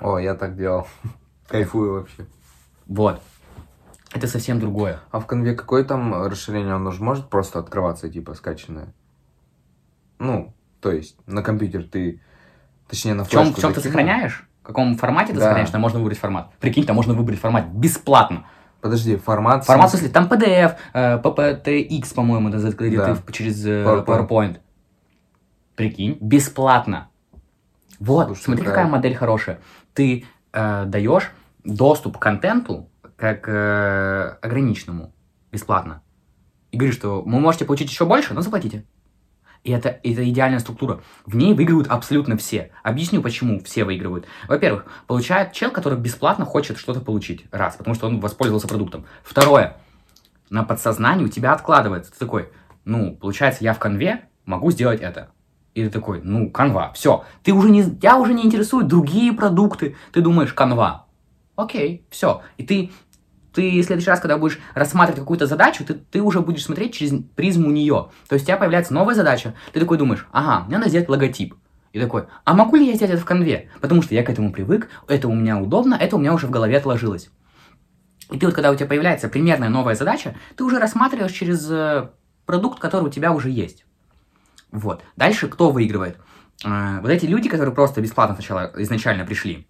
Speaker 1: О, я так делал. Кайфую вообще.
Speaker 2: Вот. Это совсем другое.
Speaker 1: А в конве какое там расширение? Он уже может просто открываться, типа, скачанное? Ну, то есть, на компьютер ты, точнее, на
Speaker 2: В чем,
Speaker 1: флешку
Speaker 2: в чем ты сохраняешь? В каком формате ты
Speaker 1: Да.
Speaker 2: сохраняешь, там можно выбрать формат. Прикинь, там можно выбрать формат бесплатно.
Speaker 1: Подожди, формат...
Speaker 2: Формат, в смысле, там PDF, э, PPTX, по-моему, это
Speaker 1: Да.
Speaker 2: ты через э,
Speaker 1: PowerPoint.
Speaker 2: PowerPoint. Прикинь, бесплатно. Вот,
Speaker 1: Слушай,
Speaker 2: смотри,
Speaker 1: да.
Speaker 2: какая модель хорошая. Ты э, даешь доступ к контенту как э, ограниченному, бесплатно. И говоришь, что вы можете получить еще больше, но заплатите. И это, это идеальная структура. В ней выигрывают абсолютно все. Объясню, почему все выигрывают. Во-первых, получает чел, который бесплатно хочет что-то получить. Раз, потому что он воспользовался продуктом. Второе, на подсознании у тебя откладывается. Ты такой, ну, получается, я в конве могу сделать это. И ты такой, ну, канва, все. Ты уже не, тебя уже не интересуют другие продукты. Ты думаешь, канва. Окей, все. И ты, ты в следующий раз, когда будешь рассматривать какую-то задачу, ты, ты уже будешь смотреть через призму нее. То есть у тебя появляется новая задача. Ты такой думаешь, ага, мне надо сделать логотип. И такой, а могу ли я сделать это в конве? Потому что я к этому привык, это у меня удобно, это у меня уже в голове отложилось. И ты вот, когда у тебя появляется примерная новая задача, ты уже рассматриваешь через э, продукт, который у тебя уже есть. Вот. Дальше кто выигрывает? Э, вот эти люди, которые просто бесплатно сначала изначально пришли,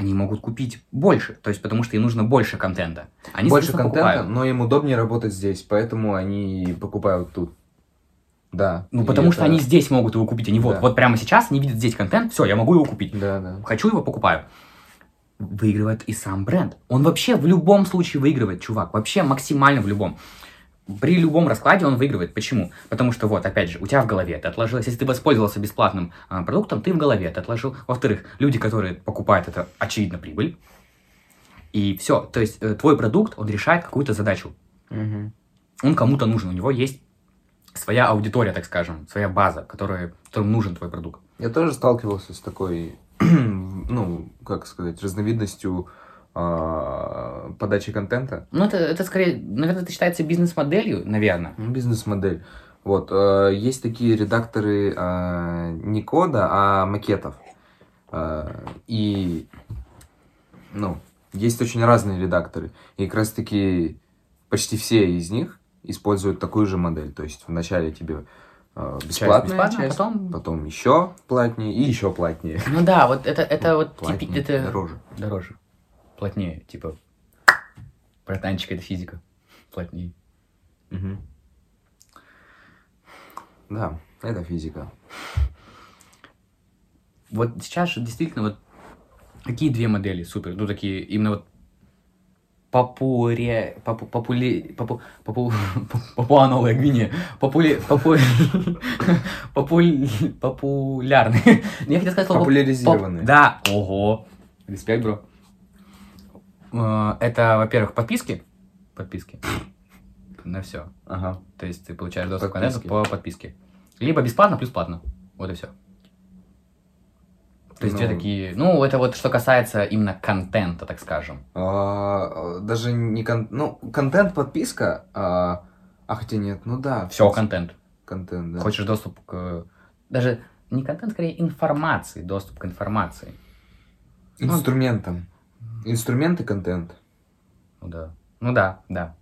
Speaker 2: они могут купить больше, то есть потому что им нужно больше контента. Они,
Speaker 1: Больше контента,
Speaker 2: покупают.
Speaker 1: но им удобнее работать здесь, поэтому они покупают тут. Да.
Speaker 2: Ну, потому что
Speaker 1: это-
Speaker 2: они здесь могут его купить, они вот,
Speaker 1: Да.
Speaker 2: вот прямо сейчас они видят здесь контент, все, я могу его купить.
Speaker 1: Да, да.
Speaker 2: Хочу его, покупаю. Выигрывает и сам бренд. Он вообще в любом случае выигрывает, чувак. Вообще максимально в любом. При любом раскладе он выигрывает. Почему? Потому что вот, опять же, у тебя в голове это отложилось. Если ты воспользовался бесплатным а, продуктом, ты в голове это отложил. Во-вторых, люди, которые покупают это, очевидно, прибыль. И все. То есть э, твой продукт, он решает какую-то задачу.
Speaker 1: Мгм.
Speaker 2: Он кому-то нужен. У него есть своя аудитория, так скажем, своя база, которая, которым нужен твой продукт.
Speaker 1: Я тоже сталкивался с такой, ну, как сказать, разновидностью а, подачи контента.
Speaker 2: Ну, это, это скорее, наверное, это считается бизнес-моделью, наверное.
Speaker 1: Ну, Бизнес-модель. Вот, э, есть такие редакторы э, не кода, а макетов. Э, и, ну, есть очень разные редакторы. И как раз-таки почти все из них используют такую же модель. То есть вначале тебе э, бесплатная
Speaker 2: бесплатно,
Speaker 1: часть,
Speaker 2: потом-
Speaker 1: потом еще платнее и еще платнее.
Speaker 2: Ну да, вот это, это вот типи- это
Speaker 1: дороже.
Speaker 2: дороже. Плотнее, типа, братанчик, это физика. Плотнее.
Speaker 1: Мгм. Да, это физика.
Speaker 2: Вот сейчас же действительно вот какие две модели супер, ну такие именно вот Папуре, папу, попули, папу, папу, Папуа Новая Гвинея, попули, папу, популь, популярные. Я хотел сказать слово...
Speaker 1: Популяризированные.
Speaker 2: поп- Да, ого, респект, бро. Э, Это, во-первых, подписки, подписки на все.
Speaker 1: Ага.
Speaker 2: То есть ты получаешь доступ к контенту по подписке. Либо бесплатно, плюс платно. Вот и все. То есть две
Speaker 1: Ну.
Speaker 2: такие... Ну, это вот что касается именно контента, так скажем.
Speaker 1: А, даже не кон... Ну, контент подписка. А, а хотя нет, ну да.
Speaker 2: Все, контент.
Speaker 1: Контент, да.
Speaker 2: Хочешь доступ к... Даже не контент, скорее информации, доступ к информации.
Speaker 1: Инструментом. Инструменты контент.
Speaker 2: Ну да. Ну да, да.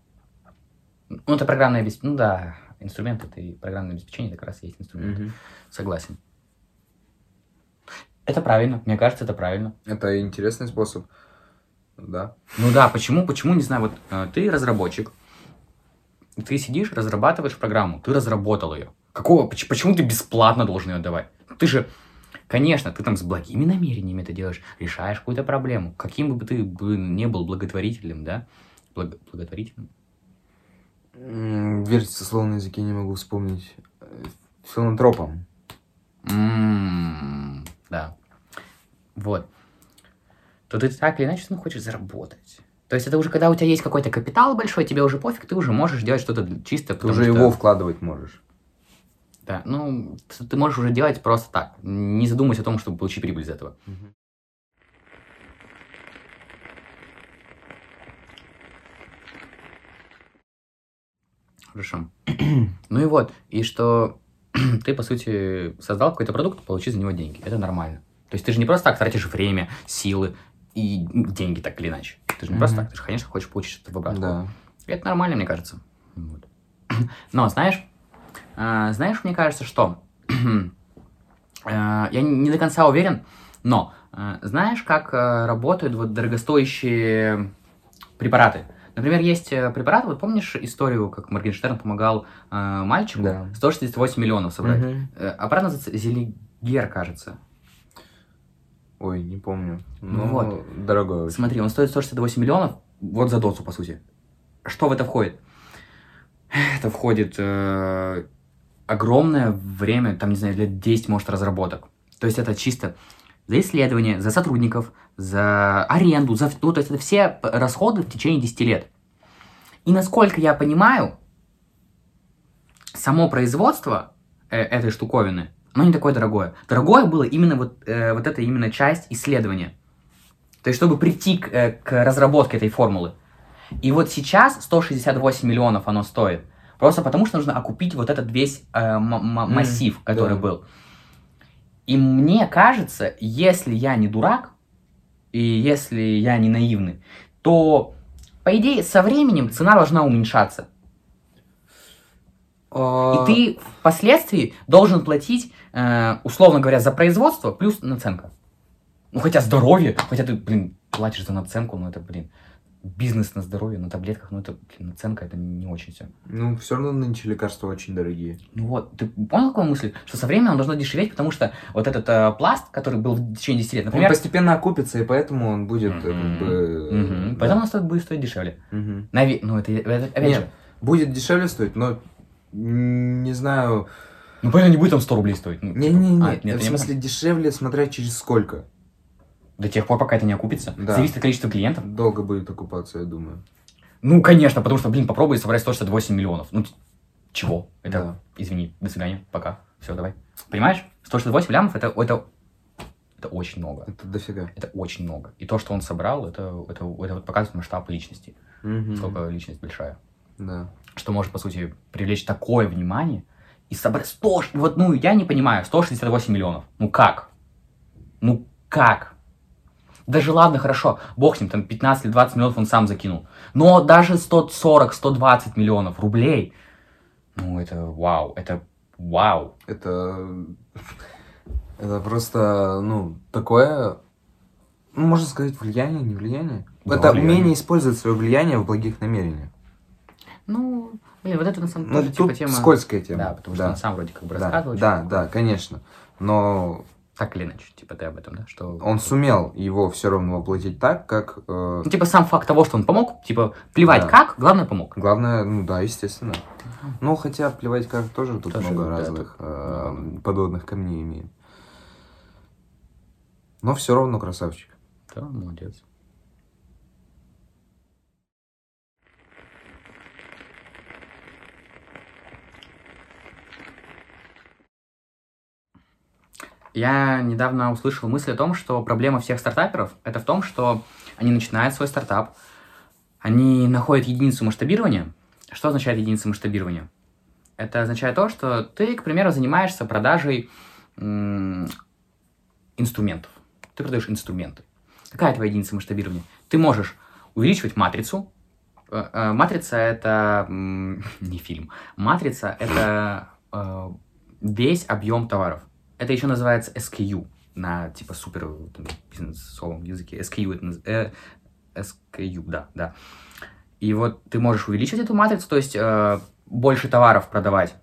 Speaker 2: Ну, это программное обеспечение. Ну да, инструмент это и программное обеспечение, это как раз и есть инструмент. Согласен. Это правильно, мне кажется, это правильно.
Speaker 1: Это интересный способ. Да.
Speaker 2: Ну да, почему, почему, не знаю, вот э, ты разработчик, ты сидишь, разрабатываешь программу, ты разработал ее. Какого, поч- почему ты бесплатно должен ее давать? Ты же, конечно, ты там с благими намерениями это делаешь, решаешь какую-то проблему. Каким бы ты не был благотворителем, да? Благо- благотворителем?
Speaker 1: М, Верьте, сословном языке не могу вспомнить. Филантропом.
Speaker 2: Да. Вот. То ты так или иначе ну, хочешь заработать. То есть это уже когда у тебя есть какой-то капитал большой, тебе уже пофиг, ты уже можешь делать что-то чисто.
Speaker 1: Ты уже
Speaker 2: что-
Speaker 1: его вкладывать можешь.
Speaker 2: Да, ну, ты можешь уже делать просто так, не задумываясь о том, чтобы получить прибыль из этого. Хорошо. ну и вот, и что ты, по сути, создал какой-то продукт, получи за него деньги. Это нормально. То есть ты же не просто так тратишь время, силы и деньги так или иначе. Ты же не просто
Speaker 1: Мгм.
Speaker 2: так, ты же, конечно, хочешь получить что-то в обратку.
Speaker 1: Да.
Speaker 2: И Это нормально, мне кажется. Вот. Но, знаешь, а, знаешь, мне кажется, что а, я не до конца уверен, но а, знаешь, как а, работают вот дорогостоящие препараты? Например, есть э, препарат, вот помнишь историю, как Моргенштерн помогал а, мальчику
Speaker 1: Да.
Speaker 2: 168 миллионов собрать?
Speaker 1: Мгм.
Speaker 2: Э, Аппарат называется Зелигер, кажется.
Speaker 1: Ой, не помню.
Speaker 2: Ну
Speaker 1: Ну,
Speaker 2: вот.
Speaker 1: Дорогой очень.
Speaker 2: Смотри, он стоит 168 миллионов, вот за дозу, по сути. Что в это входит? Это входит э, огромное время, там, не знаю, лет 10, может, разработок. То есть это чисто за исследования, за сотрудников, за аренду, за... Ну, то есть это все расходы в течение 10 лет. И насколько я понимаю, само производство э, этой штуковины, оно не такое дорогое. Дорогое было именно вот, э, вот эта именно часть исследования. То есть, чтобы прийти к, э, к разработке этой формулы. И вот сейчас 168 миллионов оно стоит. Просто потому, что нужно окупить вот этот весь э, массив, который
Speaker 1: да.
Speaker 2: был. И мне кажется, если я не дурак, и если я не наивный, то, по идее, со временем цена должна уменьшаться.
Speaker 1: А,
Speaker 2: И ты впоследствии должен платить, э, условно говоря, за производство плюс наценка. Ну, хотя здоровье, хотя ты, блин, платишь за наценку, ну это, блин, бизнес на здоровье, на таблетках, ну это, блин, наценка, это не очень все.
Speaker 1: Ну, все равно нынче лекарства очень дорогие.
Speaker 2: Ну вот, ты понял какую мысль? Что со временем он должно дешеветь, потому что вот этот э, пласт, который был в течение 10 лет,
Speaker 1: Он
Speaker 2: например...
Speaker 1: постепенно окупится, и поэтому он будет э, как бы... Да.
Speaker 2: Поэтому он стоит, будет стоить дешевле. Наве- Ну, это, это опять
Speaker 1: Нет,
Speaker 2: же,
Speaker 1: будет дешевле стоить, но не знаю...
Speaker 2: ну, понятно, не будет там 100 рублей стоить. Ну,
Speaker 1: Не-не-не,
Speaker 2: а, нет,
Speaker 1: в смысле дешевле, смотря через сколько.
Speaker 2: До тех пор, пока это не окупится.
Speaker 1: Да.
Speaker 2: Зависит от количества клиентов.
Speaker 1: Долго будет окупаться, я думаю.
Speaker 2: Ну, конечно, потому что, блин, попробуй собрать 168 миллионов. Ну, чего? Это,
Speaker 1: Да.
Speaker 2: извини, до свидания, пока. Все, давай. Понимаешь? 168 лямов это, это Это очень много.
Speaker 1: Это дофига.
Speaker 2: Это очень много. И то, что он собрал, это, это, это вот показывает масштаб личности.
Speaker 1: Мгм.
Speaker 2: Сколько личность большая.
Speaker 1: Да.
Speaker 2: Что может, по сути, привлечь такое внимание и собрать 100... ш- Вот, ну, я не понимаю, 168 миллионов. Ну, как? Ну, как? Даже ладно, хорошо, бог с ним, там 15 или 20 миллионов он сам закинул. Но даже 140-120 миллионов рублей, ну, это вау, это вау.
Speaker 1: Это... Это просто, ну, такое... Ну, можно сказать, влияние, не влияние.
Speaker 2: Да,
Speaker 1: это
Speaker 2: влияние.
Speaker 1: умение использовать свое влияние в благих намерениях.
Speaker 2: Ну, блин, вот это на самом
Speaker 1: Ну,
Speaker 2: деле
Speaker 1: тут
Speaker 2: типа тема...
Speaker 1: скользкая тема.
Speaker 2: Да, потому что он сам вроде как бы
Speaker 1: да,
Speaker 2: рассказывал.
Speaker 1: да, да, конечно. Но
Speaker 2: Так или иначе, типа ты об этом, да? Что...
Speaker 1: он сумел его все равно воплотить так, как... э,
Speaker 2: Ну, типа сам факт того, что он помог, типа, плевать
Speaker 1: Да.
Speaker 2: как, главное помог.
Speaker 1: Главное, ну да, естественно. Ну, хотя плевать как тоже тут
Speaker 2: Тоже,
Speaker 1: много
Speaker 2: да,
Speaker 1: разных
Speaker 2: тут
Speaker 1: э, подводных камней имеет. Но все равно красавчик.
Speaker 2: Да, молодец. Я недавно услышал мысль о том, что проблема всех стартаперов это в том, что они начинают свой стартап, они находят единицу масштабирования. Что означает единица масштабирования? Это означает то, что ты, к примеру, занимаешься продажей инструментов. Ты продаешь инструменты. Какая твоя единица масштабирования? Ты можешь увеличивать матрицу. Э, э, Матрица это не фильм. Матрица это э, весь объем товаров. Это еще называется SKU на типа супер там, бизнесовом языке. SKU это э, SKU, да, да. И вот ты можешь увеличить эту матрицу, то есть э, больше товаров продавать.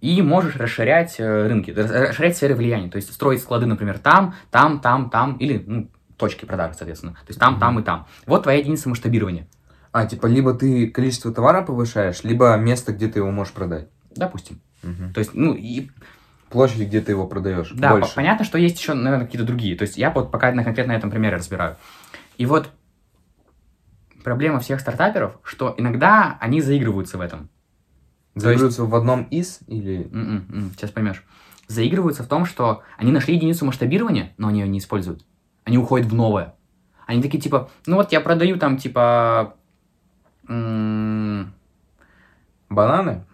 Speaker 2: И можешь расширять э, рынки, ра- расширять сферы влияния. То есть строить склады, например, там, там, там, там, или ну, точки продажи, соответственно. То есть там,
Speaker 1: Мгм.
Speaker 2: там и там. Вот твоя единица масштабирования,
Speaker 1: А, типа, либо ты количество товара повышаешь, либо место, где ты его можешь продать.
Speaker 2: допустим.
Speaker 1: Мгм.
Speaker 2: То есть, ну, и
Speaker 1: Площадь, где ты его продаешь.
Speaker 2: Да,
Speaker 1: больше.
Speaker 2: понятно, что есть еще, наверное, какие-то другие. То есть я вот пока на конкретно этом примере разбираю. И вот проблема всех стартаперов, что иногда они заигрываются в этом.
Speaker 1: Заигрываются в одном из или...
Speaker 2: М-м, м, сейчас поймешь. Заигрываются в том, что они нашли единицу масштабирования, но они ее не используют. Они уходят в новое. Они такие типа, ну вот я продаю там типа...
Speaker 1: Бананы?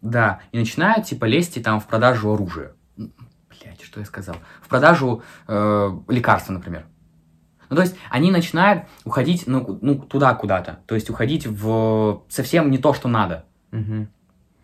Speaker 2: Да, и начинают, типа, лезть и там в продажу оружия. Блять, что я сказал? В продажу э, лекарства, например. Ну, то есть, они начинают уходить, ну, ну, туда куда-то. То есть, уходить в совсем не то, что надо.
Speaker 1: Мгм.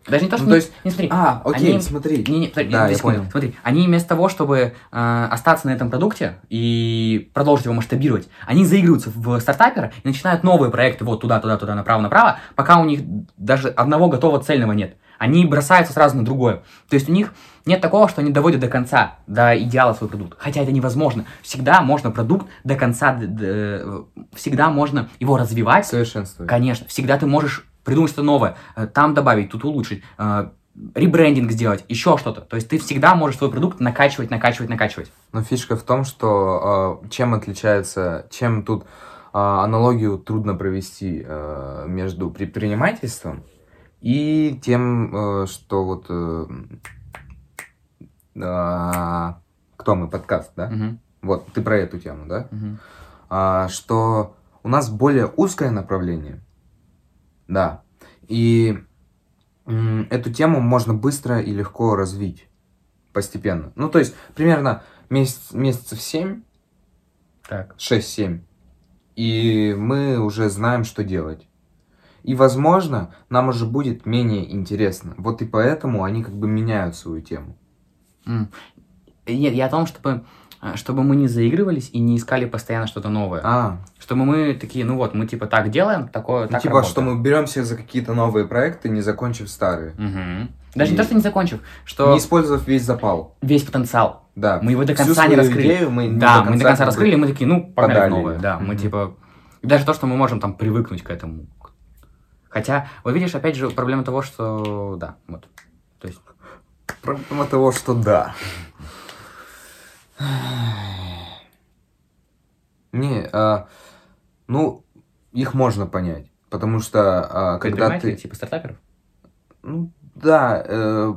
Speaker 2: Даже не то, что...
Speaker 1: Ну, то
Speaker 2: не-
Speaker 1: есть-
Speaker 2: не, смотри.
Speaker 1: А, окей,
Speaker 2: Они-
Speaker 1: смотри.
Speaker 2: Не, не, подожди,
Speaker 1: Да, я
Speaker 2: секунды.
Speaker 1: понял.
Speaker 2: Смотри, они вместо того, чтобы э, остаться на этом продукте и продолжить его масштабировать, они заигрываются в стартапера и начинают новые проекты вот туда, туда, туда, направо, направо, пока у них даже одного готового цельного нет. Они бросаются сразу на другое. То есть у них нет такого, что они доводят до конца, до идеала свой продукт. Хотя это невозможно. Всегда можно продукт до конца, д- д- всегда можно его развивать,
Speaker 1: Совершенствовать.
Speaker 2: Конечно, всегда ты можешь придумать что-то новое, э, там добавить, тут улучшить, э, ребрендинг сделать, еще что-то. То есть ты всегда можешь свой продукт накачивать, накачивать, накачивать.
Speaker 1: Но фишка в том, что э, чем отличается, чем тут аналогию трудно провести между предпринимательством и тем, что вот кто мы подкаст, да?
Speaker 2: Мгм,
Speaker 1: Вот ты про эту тему, да? А, что у нас более узкое направление, да, и эту тему можно быстро и легко развить постепенно. Ну, то есть, примерно месяц, месяцев 7,
Speaker 2: Так.
Speaker 1: 6-7, и мы уже знаем, что делать. И, возможно, нам уже будет менее интересно. Вот и поэтому они как бы меняют свою тему.
Speaker 2: Нет, я о том, чтобы, чтобы мы не заигрывались и не искали постоянно что-то новое.
Speaker 1: А,
Speaker 2: Чтобы мы такие, ну вот, мы типа так делаем, такое,
Speaker 1: ну,
Speaker 2: так
Speaker 1: типа,
Speaker 2: работаем.
Speaker 1: что мы беремся за какие-то новые проекты, не закончив старые.
Speaker 2: Мгм. Даже
Speaker 1: И-
Speaker 2: не то, что не закончив, что
Speaker 1: Не использовав весь запал.
Speaker 2: весь потенциал.
Speaker 1: Да.
Speaker 2: Мы его до
Speaker 1: Всю
Speaker 2: конца не
Speaker 1: свою
Speaker 2: раскрыли.
Speaker 1: идею мы не
Speaker 2: да,
Speaker 1: до
Speaker 2: мы до конца раскрыли, мы такие, ну, погнали
Speaker 1: подали
Speaker 2: новое. Да, мы
Speaker 1: Мгм.
Speaker 2: типа... Даже то, что мы можем там привыкнуть к этому. Хотя, вот видишь, опять же, проблема того, что... Да, вот. То есть...
Speaker 1: Проблема того, что да. Не, а, ну, их можно понять. Потому что, а, когда ты...
Speaker 2: типа стартаперов?
Speaker 1: Ну, да, э,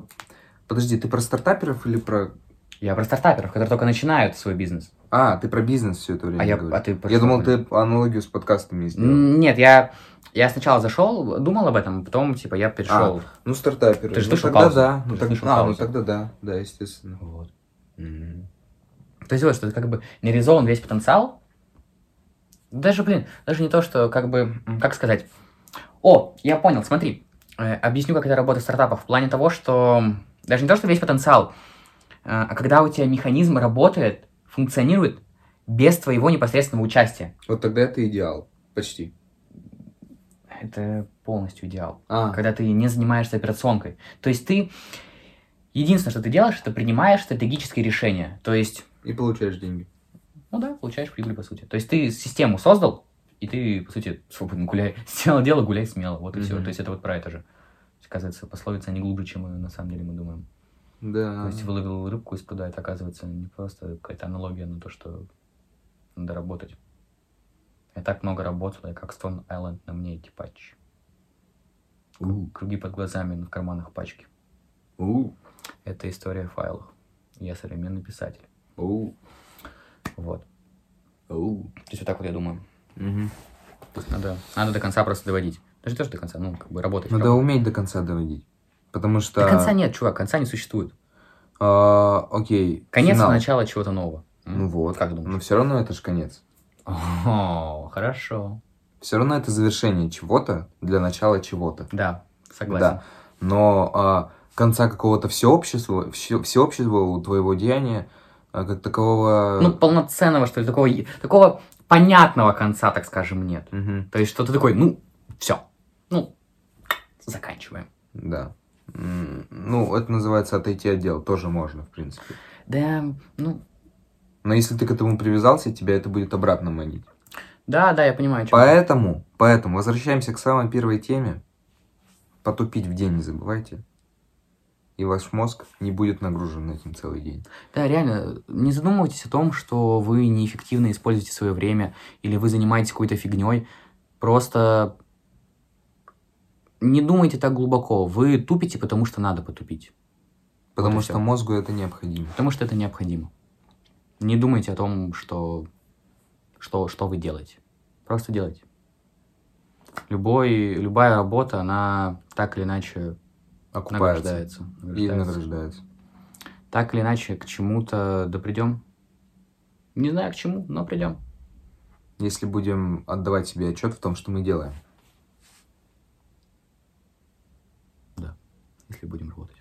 Speaker 1: подожди, ты про стартаперов или про...
Speaker 2: Я про стартаперов, которые только начинают свой бизнес.
Speaker 1: А, ты про бизнес все это время
Speaker 2: А я,
Speaker 1: говоришь.
Speaker 2: а ты
Speaker 1: Я думал, ты аналогию с подкастами сделал.
Speaker 2: Нет, я, я сначала зашел, думал об этом, потом, типа, я перешел.
Speaker 1: Ну, стартаперы.
Speaker 2: Ты же
Speaker 1: ну,
Speaker 2: слышал
Speaker 1: тогда
Speaker 2: паузу?
Speaker 1: да.
Speaker 2: Ты
Speaker 1: Ну, так- А, ну
Speaker 2: паузу?
Speaker 1: тогда да. Да, естественно.
Speaker 2: Вот.
Speaker 1: М.
Speaker 2: То есть вот, что это как бы не реализован весь потенциал. Даже, блин, даже не то, что как бы, как сказать. О, я понял, смотри. Э, объясню, как это работает в стартапах. В плане того, что даже не то, что весь потенциал, э, а когда у тебя механизм работает, функционирует без твоего непосредственного участия.
Speaker 1: Вот тогда это идеал. Почти.
Speaker 2: Это полностью идеал.
Speaker 1: А,
Speaker 2: Когда ты не занимаешься операционкой. То есть ты... Единственное, что ты делаешь, это принимаешь стратегические решения. То есть
Speaker 1: и получаешь деньги.
Speaker 2: Ну да, получаешь прибыль, по сути. То есть ты систему создал, и ты, по сути, свободно гуляй. Сделал дело, гуляй смело. Вот и все.
Speaker 1: Мгм.
Speaker 2: То есть это вот про это же. Оказывается, пословица не глубже, чем мы на самом деле мы думаем.
Speaker 1: Да.
Speaker 2: То есть выловил рыбку из пруда, это оказывается не просто какая-то аналогия на то, что надо работать. Я так много работал, я как Stone Island на мне эти патчи.
Speaker 1: У,
Speaker 2: Круги под глазами, но в карманах пачки.
Speaker 1: у,
Speaker 2: Это история в файлах. Я современный писатель.
Speaker 1: У,
Speaker 2: Вот.
Speaker 1: у.
Speaker 2: То есть вот так вот я думаю. То есть надо, надо до конца просто доводить. Даже не то, что до конца, ну, как бы работать.
Speaker 1: Надо
Speaker 2: работать.
Speaker 1: уметь до конца доводить. Потому что...
Speaker 2: До конца нет, чувак, конца не существует.
Speaker 1: а, окей.
Speaker 2: Конец
Speaker 1: финал.
Speaker 2: начало чего-то нового. М?
Speaker 1: Ну вот.
Speaker 2: Как думаешь?
Speaker 1: Но все равно это же конец.
Speaker 2: О, хорошо.
Speaker 1: Все равно это завершение чего-то для начала чего-то.
Speaker 2: Да, согласен.
Speaker 1: Да. Но а, конца какого-то всеобщества, все, всеобщества у твоего деяния как такового...
Speaker 2: Ну, полноценного, что ли, такого, такого понятного конца, так скажем, нет.
Speaker 1: Мгм.
Speaker 2: То есть, что ты такой, ну, все. Ну, заканчиваем.
Speaker 1: Да. Ну, это называется отойти от дел. Тоже можно, в принципе.
Speaker 2: Да, ну,
Speaker 1: Но если ты к этому привязался, тебя это будет обратно манить.
Speaker 2: да, да, я понимаю.
Speaker 1: Поэтому, поэтому возвращаемся к самой первой теме. Потупить в день не забывайте. И ваш мозг не будет нагружен этим целый день.
Speaker 2: Да, реально, не задумывайтесь о том, что вы неэффективно используете свое время, или вы занимаетесь какой-то фигней. Просто не думайте так глубоко. Вы тупите, потому что надо потупить.
Speaker 1: Потому
Speaker 2: Вот
Speaker 1: что
Speaker 2: всё.
Speaker 1: мозгу это необходимо.
Speaker 2: Потому что это необходимо. Не думайте о том, что, что, что вы делаете. Просто делайте. Любой, любая работа, она так или иначе
Speaker 1: Окупается.
Speaker 2: награждается.
Speaker 1: И
Speaker 2: награждается.
Speaker 1: награждается.
Speaker 2: Так или иначе к чему-то да придем. Не знаю к чему, но придем.
Speaker 1: Если будем отдавать себе отчет в том, что мы делаем.
Speaker 2: Если будем работать.